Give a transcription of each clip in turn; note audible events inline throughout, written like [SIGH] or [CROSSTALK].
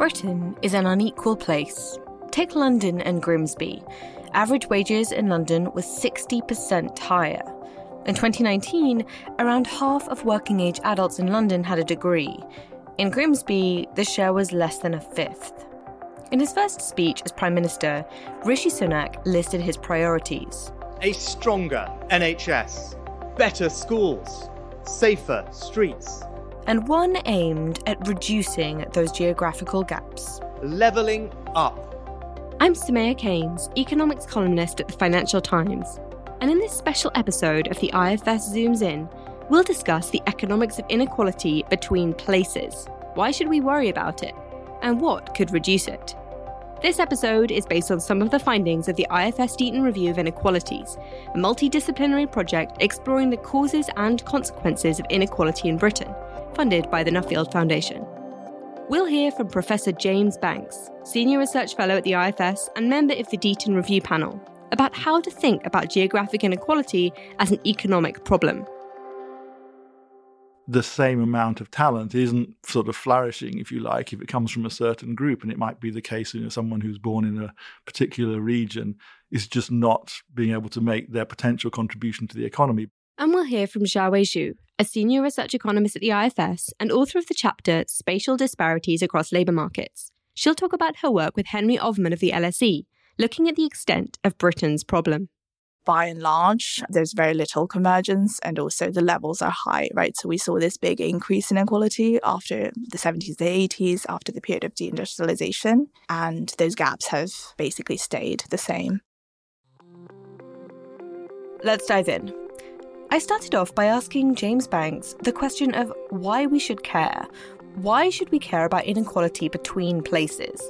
Britain is an unequal place. Take London and Grimsby. Average wages in London was 60% higher. In 2019, around half of working age adults in London had a degree. In Grimsby, the share was less than a fifth. In his first speech as Prime Minister, Rishi Sunak listed his priorities a stronger NHS, better schools, safer streets, and one aimed at reducing those geographical gaps. Levelling up. I'm Soumaya Keynes, economics columnist at the Financial Times. And in this special episode of the IFS Zooms In, we'll discuss the economics of inequality between places. Why should we worry about it? And what could reduce it? This episode is based on some of the findings of the IFS Deaton Review of Inequalities, a multidisciplinary project exploring the causes and consequences of inequality in Britain, funded by the Nuffield Foundation. We'll hear from Professor James Banks, Senior Research Fellow at the IFS and member of the Deaton Review panel, about how to think about geographic inequality as an economic problem the same amount of talent isn't sort of flourishing, if you like, if it comes from a certain group. And it might be the case, you know, someone who's born in a particular region is just not being able to make their potential contribution to the economy. And we'll hear from Xiaowei Xu, a senior research economist at the IFS and author of the chapter Spatial Disparities Across Labour Markets. She'll talk about her work with Henry Overman of the LSE, looking at the extent of Britain's problem by and large, there's very little convergence and also the levels are high, right? So we saw this big increase in inequality after the 70s, the 80s, after the period of deindustrialization, and those gaps have basically stayed the same. Let's dive in. I started off by asking James Banks the question of why we should care. Why should we care about inequality between places?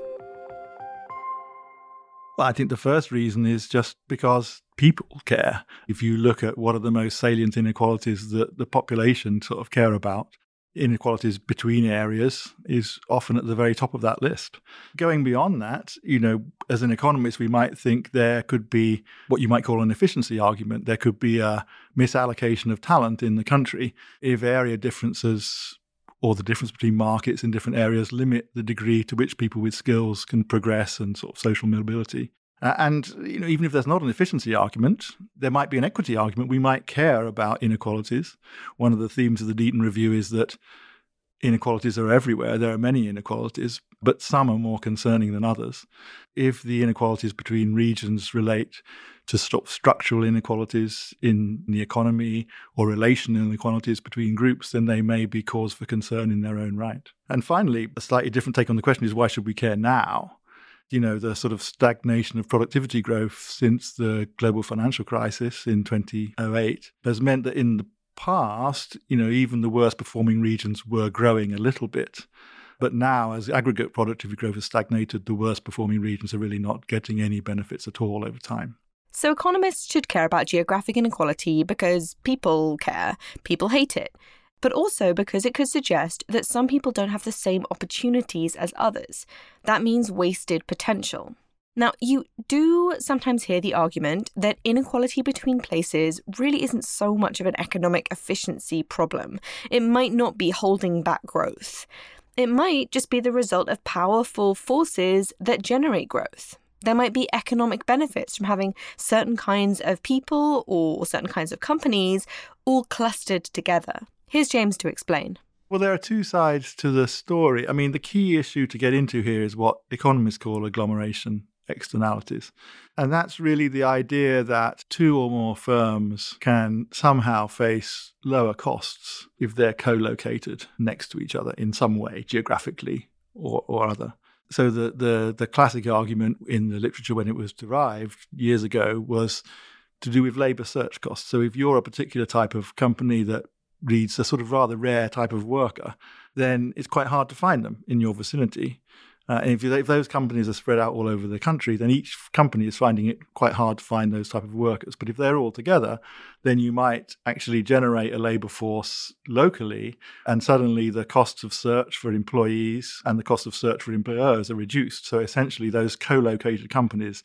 Well, I think the first reason is just because people care. If you look at what are the most salient inequalities that the population sort of care about, inequalities between areas is often at the very top of that list. Going beyond that, you know, as an economist, we might think there could be what you might call an efficiency argument. There could be a misallocation of talent in the country if area differences or the difference between markets in different areas limit the degree to which people with skills can progress and sort of social mobility. And you know, even if there's not an efficiency argument, there might be an equity argument. We might care about inequalities. One of the themes of the Deaton Review is that inequalities are everywhere. There are many inequalities, but some are more concerning than others. If the inequalities between regions relate to structural inequalities in the economy or relational inequalities between groups, then they may be cause for concern in their own right. And finally, a slightly different take on the question is why should we care now? You know, the sort of stagnation of productivity growth since the global financial crisis in 2008 has meant that in the past, you know, even the worst performing regions were growing a little bit. But now, as aggregate productivity growth has stagnated, the worst performing regions are really not getting any benefits at all over time. So, economists should care about geographic inequality because people care, people hate it but also because it could suggest that some people don't have the same opportunities as others. That means wasted potential. Now, you do sometimes hear the argument that inequality between places really isn't so much of an economic efficiency problem. It might not be holding back growth. It might just be the result of powerful forces that generate growth. There might be economic benefits from having certain kinds of people or certain kinds of companies all clustered together. Here's James to explain. Well, there are two sides to the story. I mean, the key issue to get into here is what economists call agglomeration externalities. And that's really the idea that two or more firms can somehow face lower costs if they're co located next to each other in some way, geographically or, or other. So the, the, the classic argument in the literature when it was derived years ago was to do with labor search costs. So if you're a particular type of company that needs a sort of rather rare type of worker, then it's quite hard to find them in your vicinity. Uh, and if, you, if, those companies are spread out all over the country, then each company is finding it quite hard to find those type of workers. But if they're all together, then you might actually generate a labor force locally, and suddenly the costs of search for employees and the cost of search for employers are reduced. So essentially, those co-located companies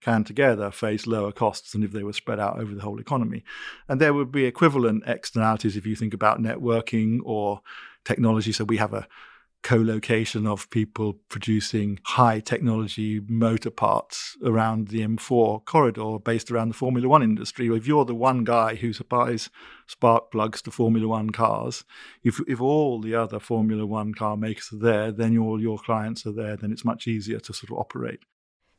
can together face lower costs than if they were spread out over the whole economy. And there would be equivalent externalities if you think about networking or technology. So we have a co-location of people producing high technology motor parts around the M4 corridor based around the Formula One industry. If you're the one guy who supplies spark plugs to Formula One cars, if if all the other Formula One car makers are there, then all your clients are there, then it's much easier to sort of operate.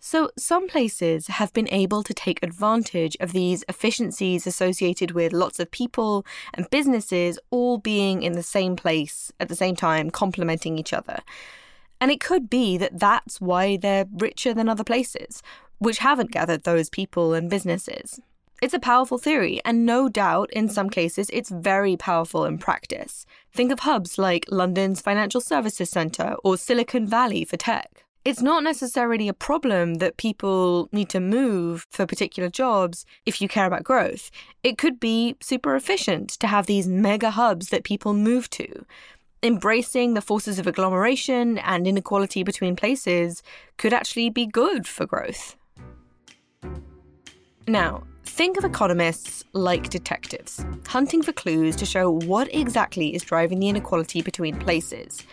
So, some places have been able to take advantage of these efficiencies associated with lots of people and businesses all being in the same place at the same time, complementing each other. And it could be that that's why they're richer than other places, which haven't gathered those people and businesses. It's a powerful theory, and no doubt in some cases it's very powerful in practice. Think of hubs like London's Financial Services Centre or Silicon Valley for tech it's not necessarily a problem that people need to move for particular jobs if you care about growth. It could be super efficient to have these mega hubs that people move to. Embracing the forces of agglomeration and inequality between places could actually be good for growth. Now, think of economists like detectives, hunting for clues to show what exactly is driving the inequality between places.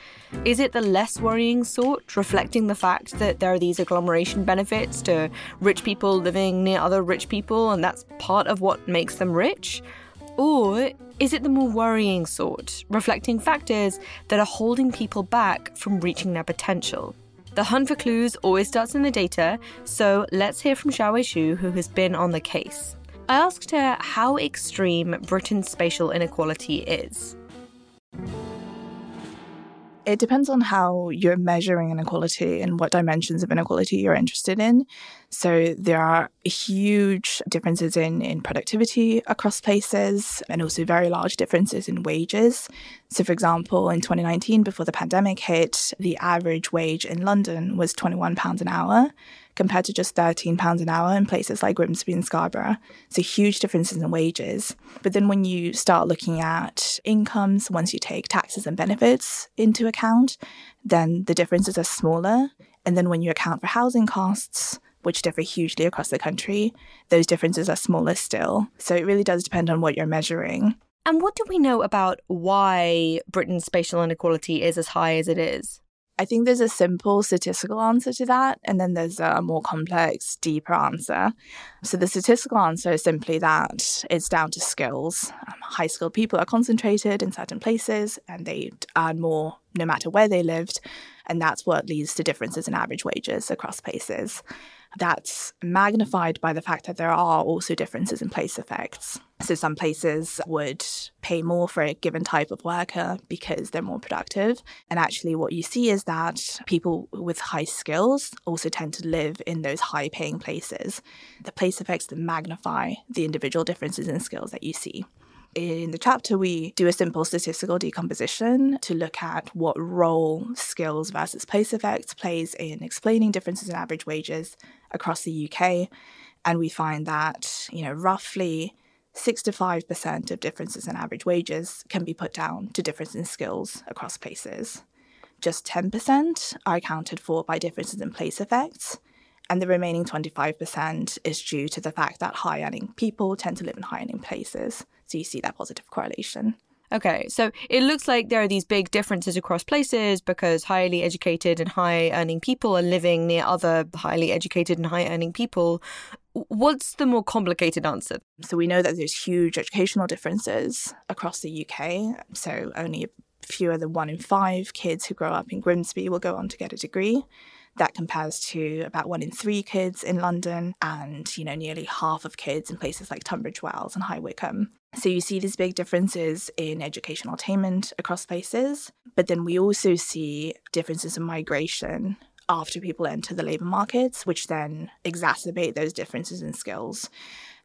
Is it the less worrying sort, reflecting the fact that there are these agglomeration benefits to rich people living near other rich people, and that's part of what makes them rich? Or is it the more worrying sort, reflecting factors that are holding people back from reaching their potential? The hunt for clues always starts in the data, so let's hear from Xiaowei Xu, who has been on the case. I asked her how extreme Britain's spatial inequality is it depends on how you're measuring inequality and what dimensions of inequality you're interested in. So there are huge differences in, in productivity across places and also very large differences in wages. So, for example, in 2019, before the pandemic hit, the average wage in London was £21 an hour compared to just £13 an hour in places like Grimsby and Scarborough. So huge differences in wages. But then when you start looking at incomes, once you take taxes and benefits into account, then the differences are smaller. And then when you account for housing costs, which differ hugely across the country, those differences are smaller still. So it really does depend on what you're measuring. And what do we know about why Britain's spatial inequality is as high as it is? I think there's a simple statistical answer to that, and then there's a more complex, deeper answer. So, the statistical answer is simply that it's down to skills. Um, high skilled people are concentrated in certain places and they earn more no matter where they lived, and that's what leads to differences in average wages across places. That's magnified by the fact that there are also differences in place effects. So, some places would pay more for a given type of worker because they're more productive. And actually, what you see is that people with high skills also tend to live in those high paying places. The place effects that magnify the individual differences in skills that you see in the chapter, we do a simple statistical decomposition to look at what role skills versus place effects plays in explaining differences in average wages across the UK. And we find that, you know, roughly 65% of differences in average wages can be put down to difference in skills across places. Just 10% are accounted for by differences in place effects, and the remaining 25% is due to the fact that high earning people tend to live in high earning places. So you see that positive correlation. Okay, so it looks like there are these big differences across places because highly educated and high earning people are living near other highly educated and high earning people. What's the more complicated answer? So we know that there's huge educational differences across the UK. So only fewer than one in five kids who grow up in Grimsby will go on to get a degree. That compares to about one in three kids in London and, you know, nearly half of kids in places like Tunbridge Wells and High Wycombe. So you see these big differences in educational attainment across places, but then we also see differences in migration after people enter the labour markets, which then exacerbate those differences in skills.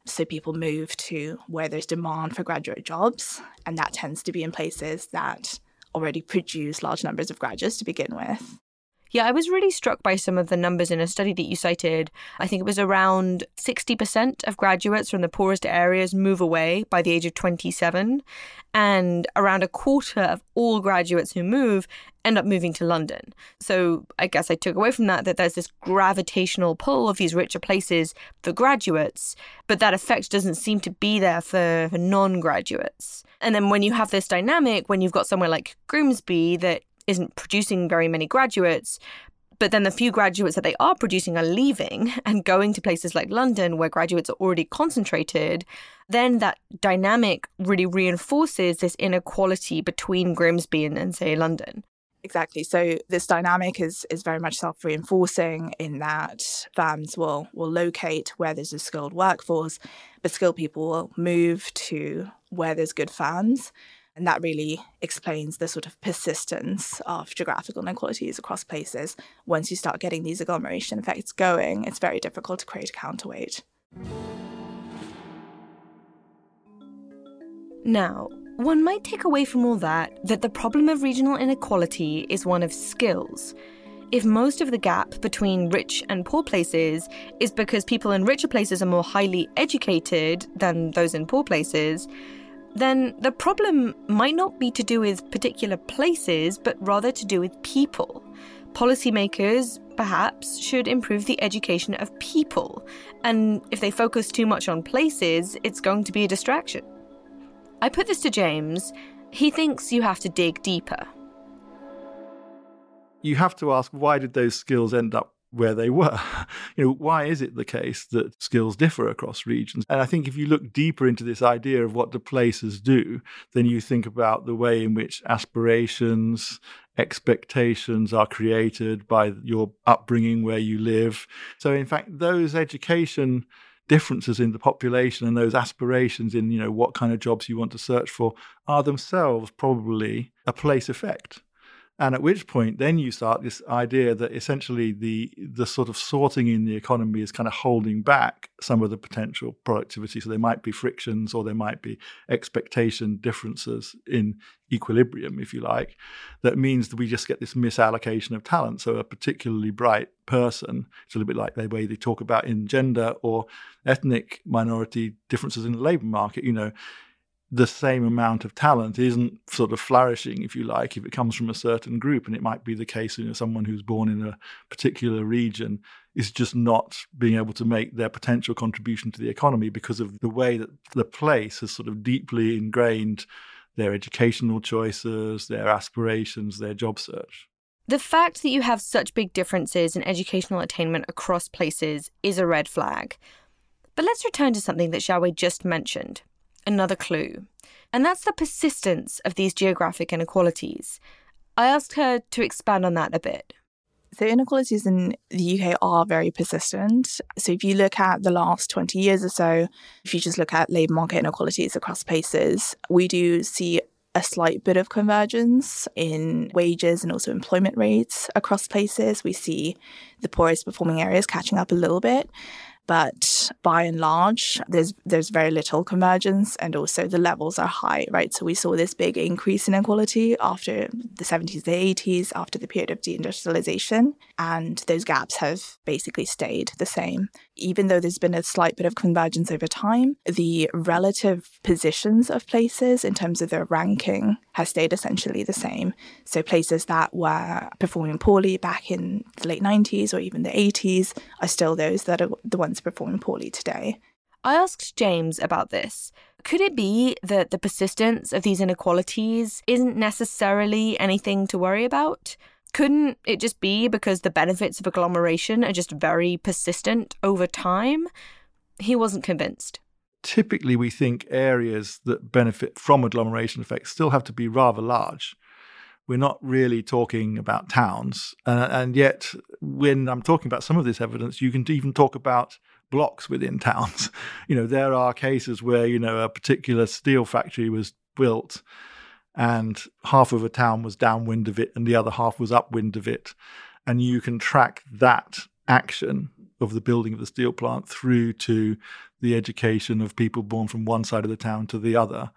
So people move to where there's demand for graduate jobs, and that tends to be in places that already produce large numbers of graduates to begin with. Yeah, I was really struck by some of the numbers in a study that you cited. I think it was around 60% of graduates from the poorest areas move away by the age of 27, and around a quarter of all graduates who move end up moving to London. So I guess I took away from that that there's this gravitational pull of these richer places for graduates, but that effect doesn't seem to be there for, for non graduates. And then when you have this dynamic, when you've got somewhere like Grimsby that isn't producing very many graduates, but then the few graduates that they are producing are leaving [LAUGHS] and going to places like London where graduates are already concentrated, then that dynamic really reinforces this inequality between Grimsby and, and say, London. Exactly. So this dynamic is is very much self-reinforcing in that firms will will locate where there's a skilled workforce, but skilled people will move to where there's good firms. And that really explains the sort of persistence of geographical inequalities across places. Once you start getting these agglomeration effects going, it's very difficult to create a counterweight. Now, one might take away from all that that the problem of regional inequality is one of skills. If most of the gap between rich and poor places is because people in richer places are more highly educated than those in poor places, then the problem might not be to do with particular places, but rather to do with people. Policymakers, perhaps, should improve the education of people, and if they focus too much on places, it's going to be a distraction. I put this to James. He thinks you have to dig deeper. You have to ask why did those skills end up where they were. [LAUGHS] You know, why is it the case that skills differ across regions? And I think if you look deeper into this idea of what the places do, then you think about the way in which aspirations, expectations are created by your upbringing where you live. So in fact, those education differences in the population and those aspirations in, you know, what kind of jobs you want to search for are themselves probably a place effect. And at which point, then you start this idea that essentially the the sort of sorting in the economy is kind of holding back some of the potential productivity. So there might be frictions, or there might be expectation differences in equilibrium, if you like. That means that we just get this misallocation of talent. So a particularly bright person, it's a little bit like the way they talk about in gender or ethnic minority differences in the labour market. You know the same amount of talent isn't sort of flourishing, if you like, if it comes from a certain group. And it might be the case, you know, someone who's born in a particular region is just not being able to make their potential contribution to the economy because of the way that the place has sort of deeply ingrained their educational choices, their aspirations, their job search. The fact that you have such big differences in educational attainment across places is a red flag. But let's return to something that Xiaowei just mentioned another clue, and that's the persistence of these geographic inequalities. I asked her to expand on that a bit. So, inequalities in the UK are very persistent. So, if you look at the last 20 years or so, if you just look at labour market inequalities across places, we do see a slight bit of convergence in wages and also employment rates across places. We see the poorest performing areas catching up a little bit but by and large, there's there's very little convergence, and also the levels are high, right? So we saw this big increase in inequality after the 70s, the 80s, after the period of deindustrialization, and those gaps have basically stayed the same. Even though there's been a slight bit of convergence over time, the relative positions of places in terms of their ranking has stayed essentially the same. So places that were performing poorly back in the late 90s or even the 80s are still those that are the ones performing poorly today. I asked James about this. Could it be that the persistence of these inequalities isn't necessarily anything to worry about? Couldn't it just be because the benefits of agglomeration are just very persistent over time? He wasn't convinced. Typically, we think areas that benefit from agglomeration effects still have to be rather large. We're not really talking about towns. Uh, and yet, when I'm talking about some of this evidence, you can even talk about blocks within towns. [LAUGHS] You know, there are cases where, you know, a particular steel factory was built and half of a town was downwind of it and the other half was upwind of it. And you can track that action of the building of the steel plant through to the education of people born from one side of the town to the other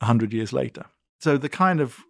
100 years later. So the kind of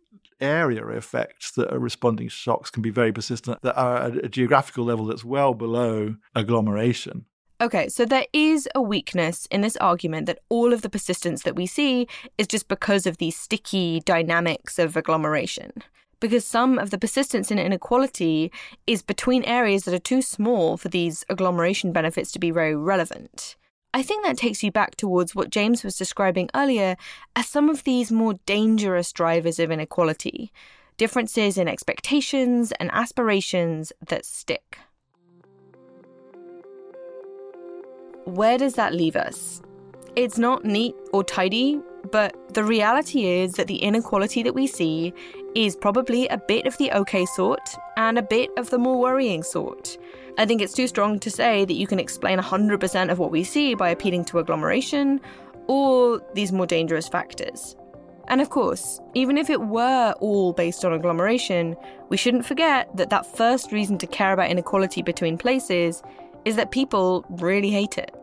area effects that are responding shocks can be very persistent that are at a geographical level that's well below agglomeration. Okay, so there is a weakness in this argument that all of the persistence that we see is just because of these sticky dynamics of agglomeration. Because some of the persistence in inequality is between areas that are too small for these agglomeration benefits to be very relevant. I think that takes you back towards what James was describing earlier as some of these more dangerous drivers of inequality. differences in expectations and aspirations that stick. Where does that leave us? It's not neat or tidy, but the reality is that the inequality that we see is probably a bit of the okay sort and a bit of the more worrying sort. I think it's too strong to say that you can explain 100% of what we see by appealing to agglomeration or these more dangerous factors. And of course, even if it were all based on agglomeration, we shouldn't forget that that first reason to care about inequality between places is that people really hate it.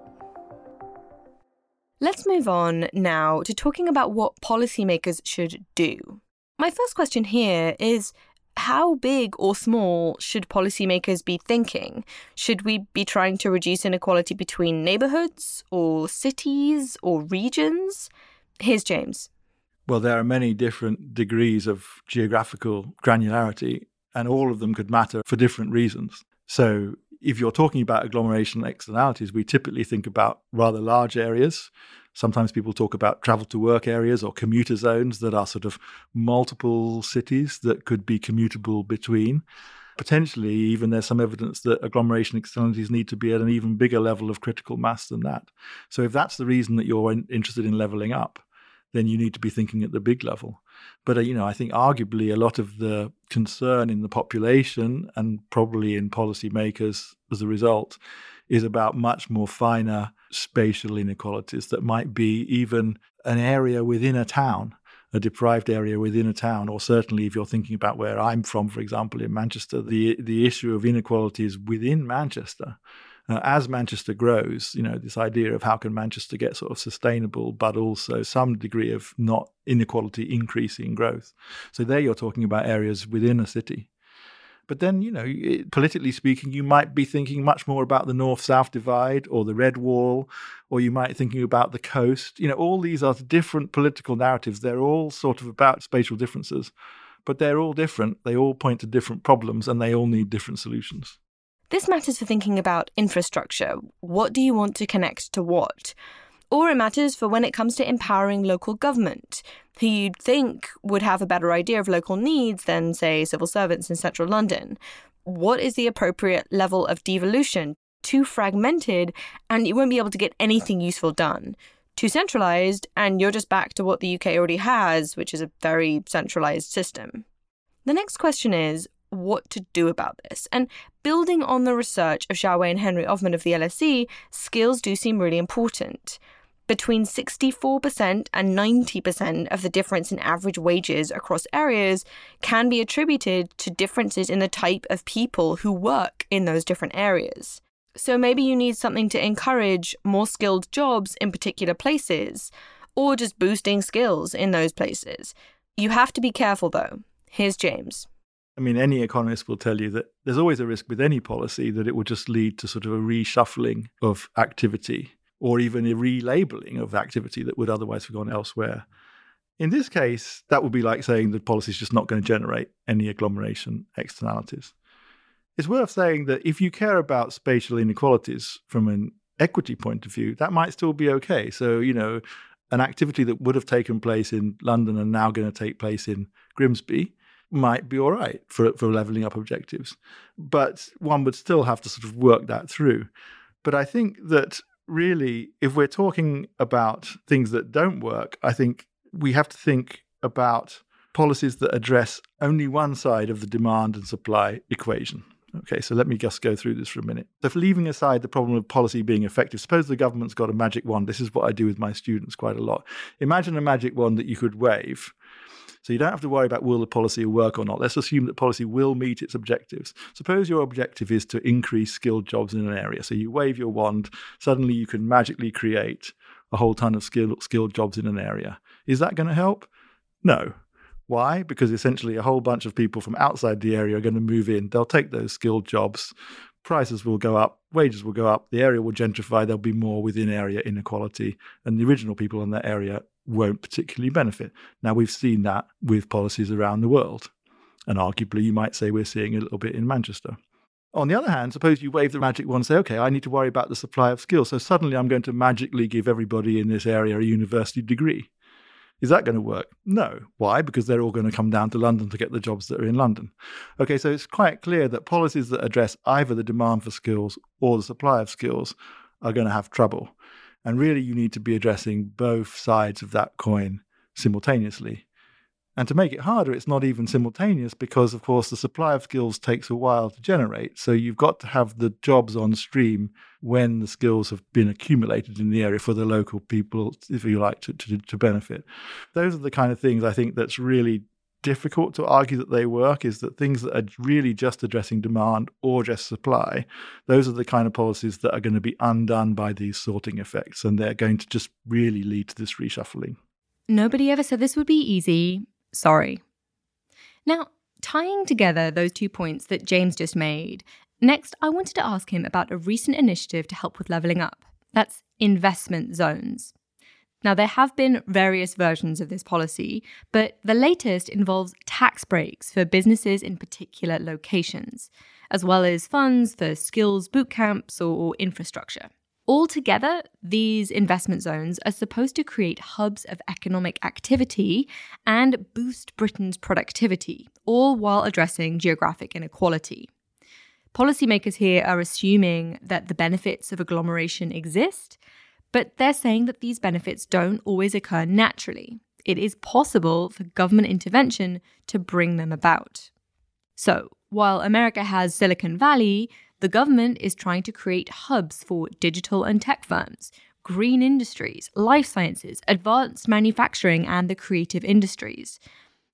Let's move on now to talking about what policymakers should do. My first question here is how big or small should policymakers be thinking? Should we be trying to reduce inequality between neighborhoods or cities or regions? Here's James. Well, there are many different degrees of geographical granularity, and all of them could matter for different reasons. So, if you're talking about agglomeration externalities, we typically think about rather large areas. Sometimes people talk about travel to work areas or commuter zones that are sort of multiple cities that could be commutable between. Potentially, even there's some evidence that agglomeration externalities need to be at an even bigger level of critical mass than that. So, if that's the reason that you're interested in leveling up, then you need to be thinking at the big level. But uh, you know, I think arguably a lot of the concern in the population and probably in policymakers as a result is about much more finer spatial inequalities that might be even an area within a town a deprived area within a town, or certainly if you're thinking about where I'm from, for example, in Manchester, the the issue of inequalities within Manchester uh, as Manchester grows, you know, this idea of how can Manchester get sort of sustainable, but also some degree of not inequality increasing growth. So there you're talking about areas within a city. But then, you know, it, politically speaking, you might be thinking much more about the north south divide or the red wall, or you might be thinking about the coast. You know, all these are different political narratives. They're all sort of about spatial differences, but they're all different. They all point to different problems and they all need different solutions. This matters for thinking about infrastructure. What do you want to connect to what? Or it matters for when it comes to empowering local government, who you'd think would have a better idea of local needs than, say, civil servants in central London. What is the appropriate level of devolution? Too fragmented, and you won't be able to get anything useful done. Too centralized, and you're just back to what the UK already has, which is a very centralized system. The next question is what to do about this. And building on the research of Xiaowei and Henry Overman of the LSE, skills do seem really important. Between 64% and 90% of the difference in average wages across areas can be attributed to differences in the type of people who work in those different areas. So maybe you need something to encourage more skilled jobs in particular places, or just boosting skills in those places. You have to be careful though. Here's James. I mean, any economist will tell you that there's always a risk with any policy that it will just lead to sort of a reshuffling of activity or even a relabeling of activity that would otherwise have gone elsewhere. In this case, that would be like saying the policy is just not going to generate any agglomeration externalities. It's worth saying that if you care about spatial inequalities from an equity point of view, that might still be okay. So, you know, an activity that would have taken place in London and now going to take place in Grimsby might be all right for for leveling up objectives, but one would still have to sort of work that through. But I think that really, if we're talking about things that don't work, I think we have to think about policies that address only one side of the demand and supply equation. Okay, so let me just go through this for a minute. So, leaving aside the problem of policy being effective, suppose the government's got a magic wand. This is what I do with my students quite a lot. Imagine a magic wand that you could wave so you don't have to worry about will the policy work or not. Let's assume that policy will meet its objectives. Suppose your objective is to increase skilled jobs in an area. So you wave your wand, suddenly you can magically create a whole ton of skilled, skilled jobs in an area. Is that going to help? No. Why? Because essentially a whole bunch of people from outside the area are going to move in. They'll take those skilled jobs. Prices will go up, wages will go up, the area will gentrify, there'll be more within area inequality, and the original people in that area won't particularly benefit. Now, we've seen that with policies around the world. And arguably, you might say we're seeing a little bit in Manchester. On the other hand, suppose you wave the magic wand and say, okay, I need to worry about the supply of skills. So suddenly I'm going to magically give everybody in this area a university degree. Is that going to work? No. Why? Because they're all going to come down to London to get the jobs that are in London. Okay, so it's quite clear that policies that address either the demand for skills or the supply of skills are going to have trouble. And really, you need to be addressing both sides of that coin simultaneously. And to make it harder, it's not even simultaneous because, of course, the supply of skills takes a while to generate. So you've got to have the jobs on stream when the skills have been accumulated in the area for the local people, if you like, to, to, to benefit. Those are the kind of things I think that's really difficult to argue that they work is that things that are really just addressing demand or just supply, those are the kind of policies that are going to be undone by these sorting effects. And they're going to just really lead to this reshuffling. Nobody ever said this would be easy. Sorry. Now, tying together those two points that James just made, next I wanted to ask him about a recent initiative to help with levelling up. That's investment zones. Now, there have been various versions of this policy, but the latest involves tax breaks for businesses in particular locations, as well as funds for skills boot camps or infrastructure. Altogether, these investment zones are supposed to create hubs of economic activity and boost Britain's productivity, all while addressing geographic inequality. Policymakers here are assuming that the benefits of agglomeration exist, but they're saying that these benefits don't always occur naturally. It is possible for government intervention to bring them about. So, while America has Silicon Valley, the government is trying to create hubs for digital and tech firms, green industries, life sciences, advanced manufacturing, and the creative industries.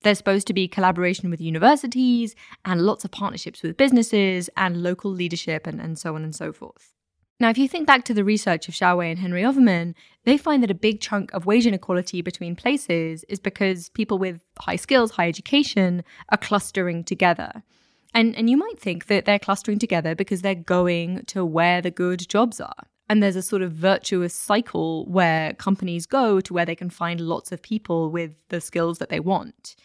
There's supposed to be collaboration with universities and lots of partnerships with businesses and local leadership and, and so on and so forth. Now, if you think back to the research of Xiaowei and Henry Overman, they find that a big chunk of wage inequality between places is because people with high skills, high education are clustering together. And, and you might think that they're clustering together because they're going to where the good jobs are. And there's a sort of virtuous cycle where companies go to where they can find lots of people with the skills that they want.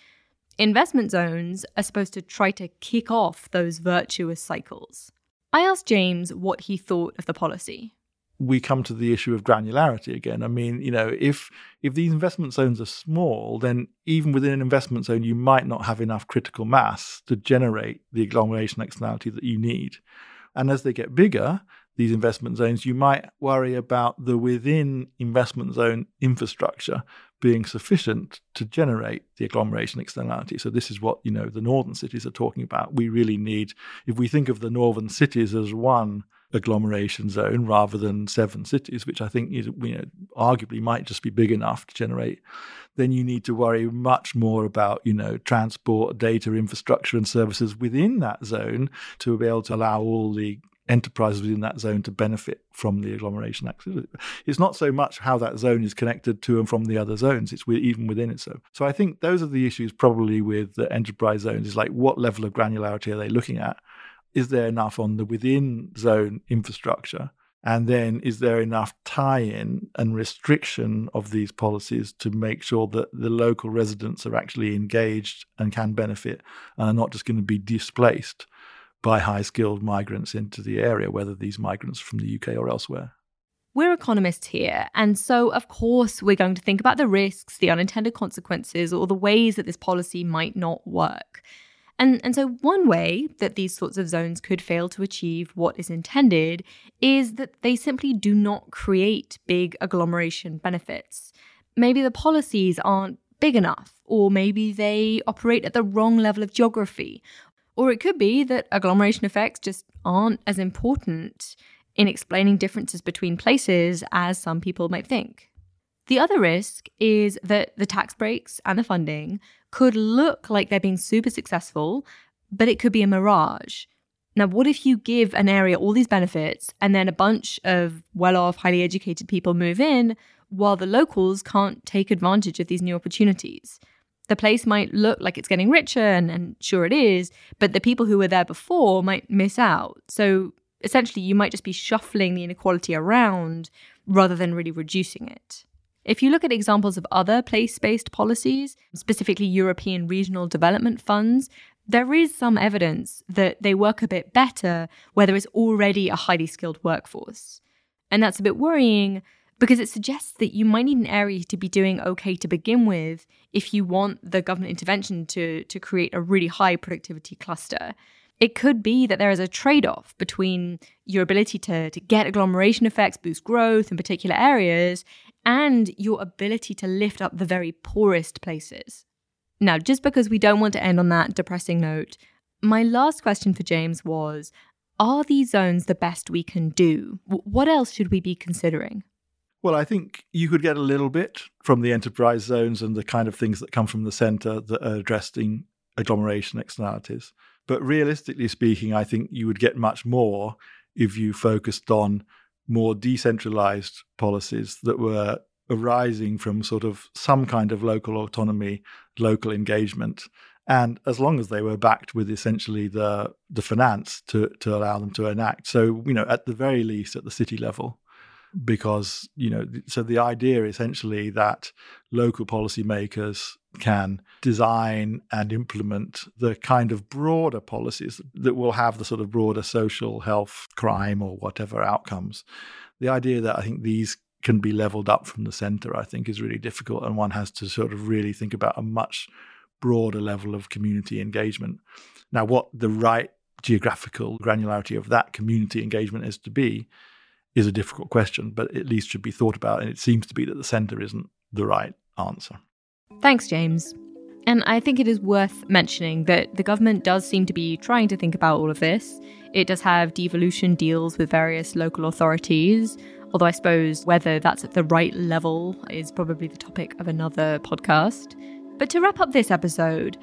Investment zones are supposed to try to kick off those virtuous cycles. I asked James what he thought of the policy we come to the issue of granularity again. I mean, you know, if if these investment zones are small, then even within an investment zone, you might not have enough critical mass to generate the agglomeration externality that you need. And as they get bigger, these investment zones, you might worry about the within investment zone infrastructure being sufficient to generate the agglomeration externality. So this is what you know the northern cities are talking about. We really need, if we think of the northern cities as one agglomeration zone rather than seven cities, which I think is, you know, arguably might just be big enough to generate, then you need to worry much more about, you know, transport, data infrastructure and services within that zone to be able to allow all the enterprises within that zone to benefit from the agglomeration activity. It's not so much how that zone is connected to and from the other zones, it's even within it. So, so I think those are the issues probably with the enterprise zones is like what level of granularity are they looking at? is there enough on the within zone infrastructure? And then is there enough tie in and restriction of these policies to make sure that the local residents are actually engaged and can benefit and are not just going to be displaced by high skilled migrants into the area, whether these migrants from the UK or elsewhere? We're economists here, and so of course we're going to think about the risks, the unintended consequences, or the ways that this policy might not work. And, and so, one way that these sorts of zones could fail to achieve what is intended is that they simply do not create big agglomeration benefits. Maybe the policies aren't big enough, or maybe they operate at the wrong level of geography. Or it could be that agglomeration effects just aren't as important in explaining differences between places as some people might think. The other risk is that the tax breaks and the funding could look like they're being super successful, but it could be a mirage. Now, what if you give an area all these benefits and then a bunch of well off, highly educated people move in while the locals can't take advantage of these new opportunities? The place might look like it's getting richer, and, and sure it is, but the people who were there before might miss out. So essentially, you might just be shuffling the inequality around rather than really reducing it. If you look at examples of other place based policies, specifically European regional development funds, there is some evidence that they work a bit better where there is already a highly skilled workforce. And that's a bit worrying because it suggests that you might need an area to be doing okay to begin with if you want the government intervention to, to create a really high productivity cluster. It could be that there is a trade off between your ability to, to get agglomeration effects, boost growth in particular areas, and your ability to lift up the very poorest places. Now, just because we don't want to end on that depressing note, my last question for James was Are these zones the best we can do? What else should we be considering? Well, I think you could get a little bit from the enterprise zones and the kind of things that come from the center that are addressing agglomeration externalities. But realistically speaking, I think you would get much more if you focused on more decentralized policies that were arising from sort of some kind of local autonomy, local engagement. And as long as they were backed with essentially the the finance to to allow them to enact. So, you know, at the very least at the city level, because you know so the idea essentially that local policymakers can design and implement the kind of broader policies that will have the sort of broader social health crime or whatever outcomes. The idea that i think these can be leveled up from the center i think is really difficult and one has to sort of really think about a much broader level of community engagement. Now what the right geographical granularity of that community engagement is to be is a difficult question, but at least should be thought about. And it seems to be that the centre isn't the right answer. Thanks, James. And I think it is worth mentioning that the government does seem to be trying to think about all of this. It does have devolution deals with various local authorities, although I suppose whether that's at the right level is probably the topic of another podcast. But to wrap up this episode,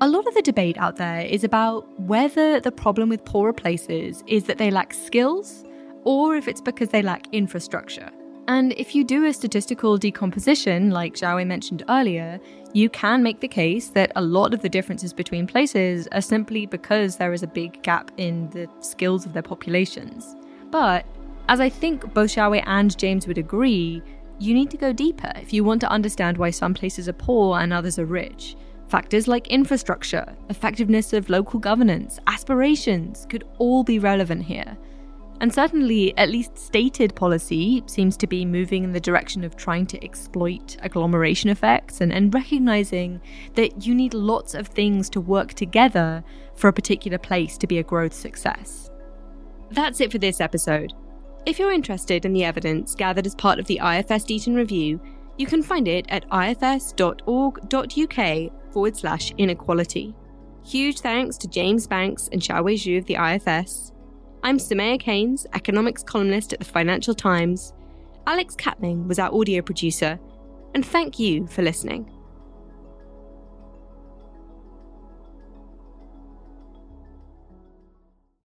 a lot of the debate out there is about whether the problem with poorer places is that they lack skills or if it's because they lack infrastructure. And if you do a statistical decomposition, like Xiaowei mentioned earlier, you can make the case that a lot of the differences between places are simply because there is a big gap in the skills of their populations. But, as I think both Xiaowei and James would agree, you need to go deeper if you want to understand why some places are poor and others are rich. Factors like infrastructure, effectiveness of local governance, aspirations could all be relevant here. And certainly, at least stated policy seems to be moving in the direction of trying to exploit agglomeration effects and, and recognizing that you need lots of things to work together for a particular place to be a growth success. That's it for this episode. If you're interested in the evidence gathered as part of the IFS Deaton Review, you can find it at ifs.org.uk forward slash inequality. Huge thanks to James Banks and Xiaowei Xu of the IFS. I'm Soumaya Keynes, economics columnist at the Financial Times. Alex Catling was our audio producer, and thank you for listening.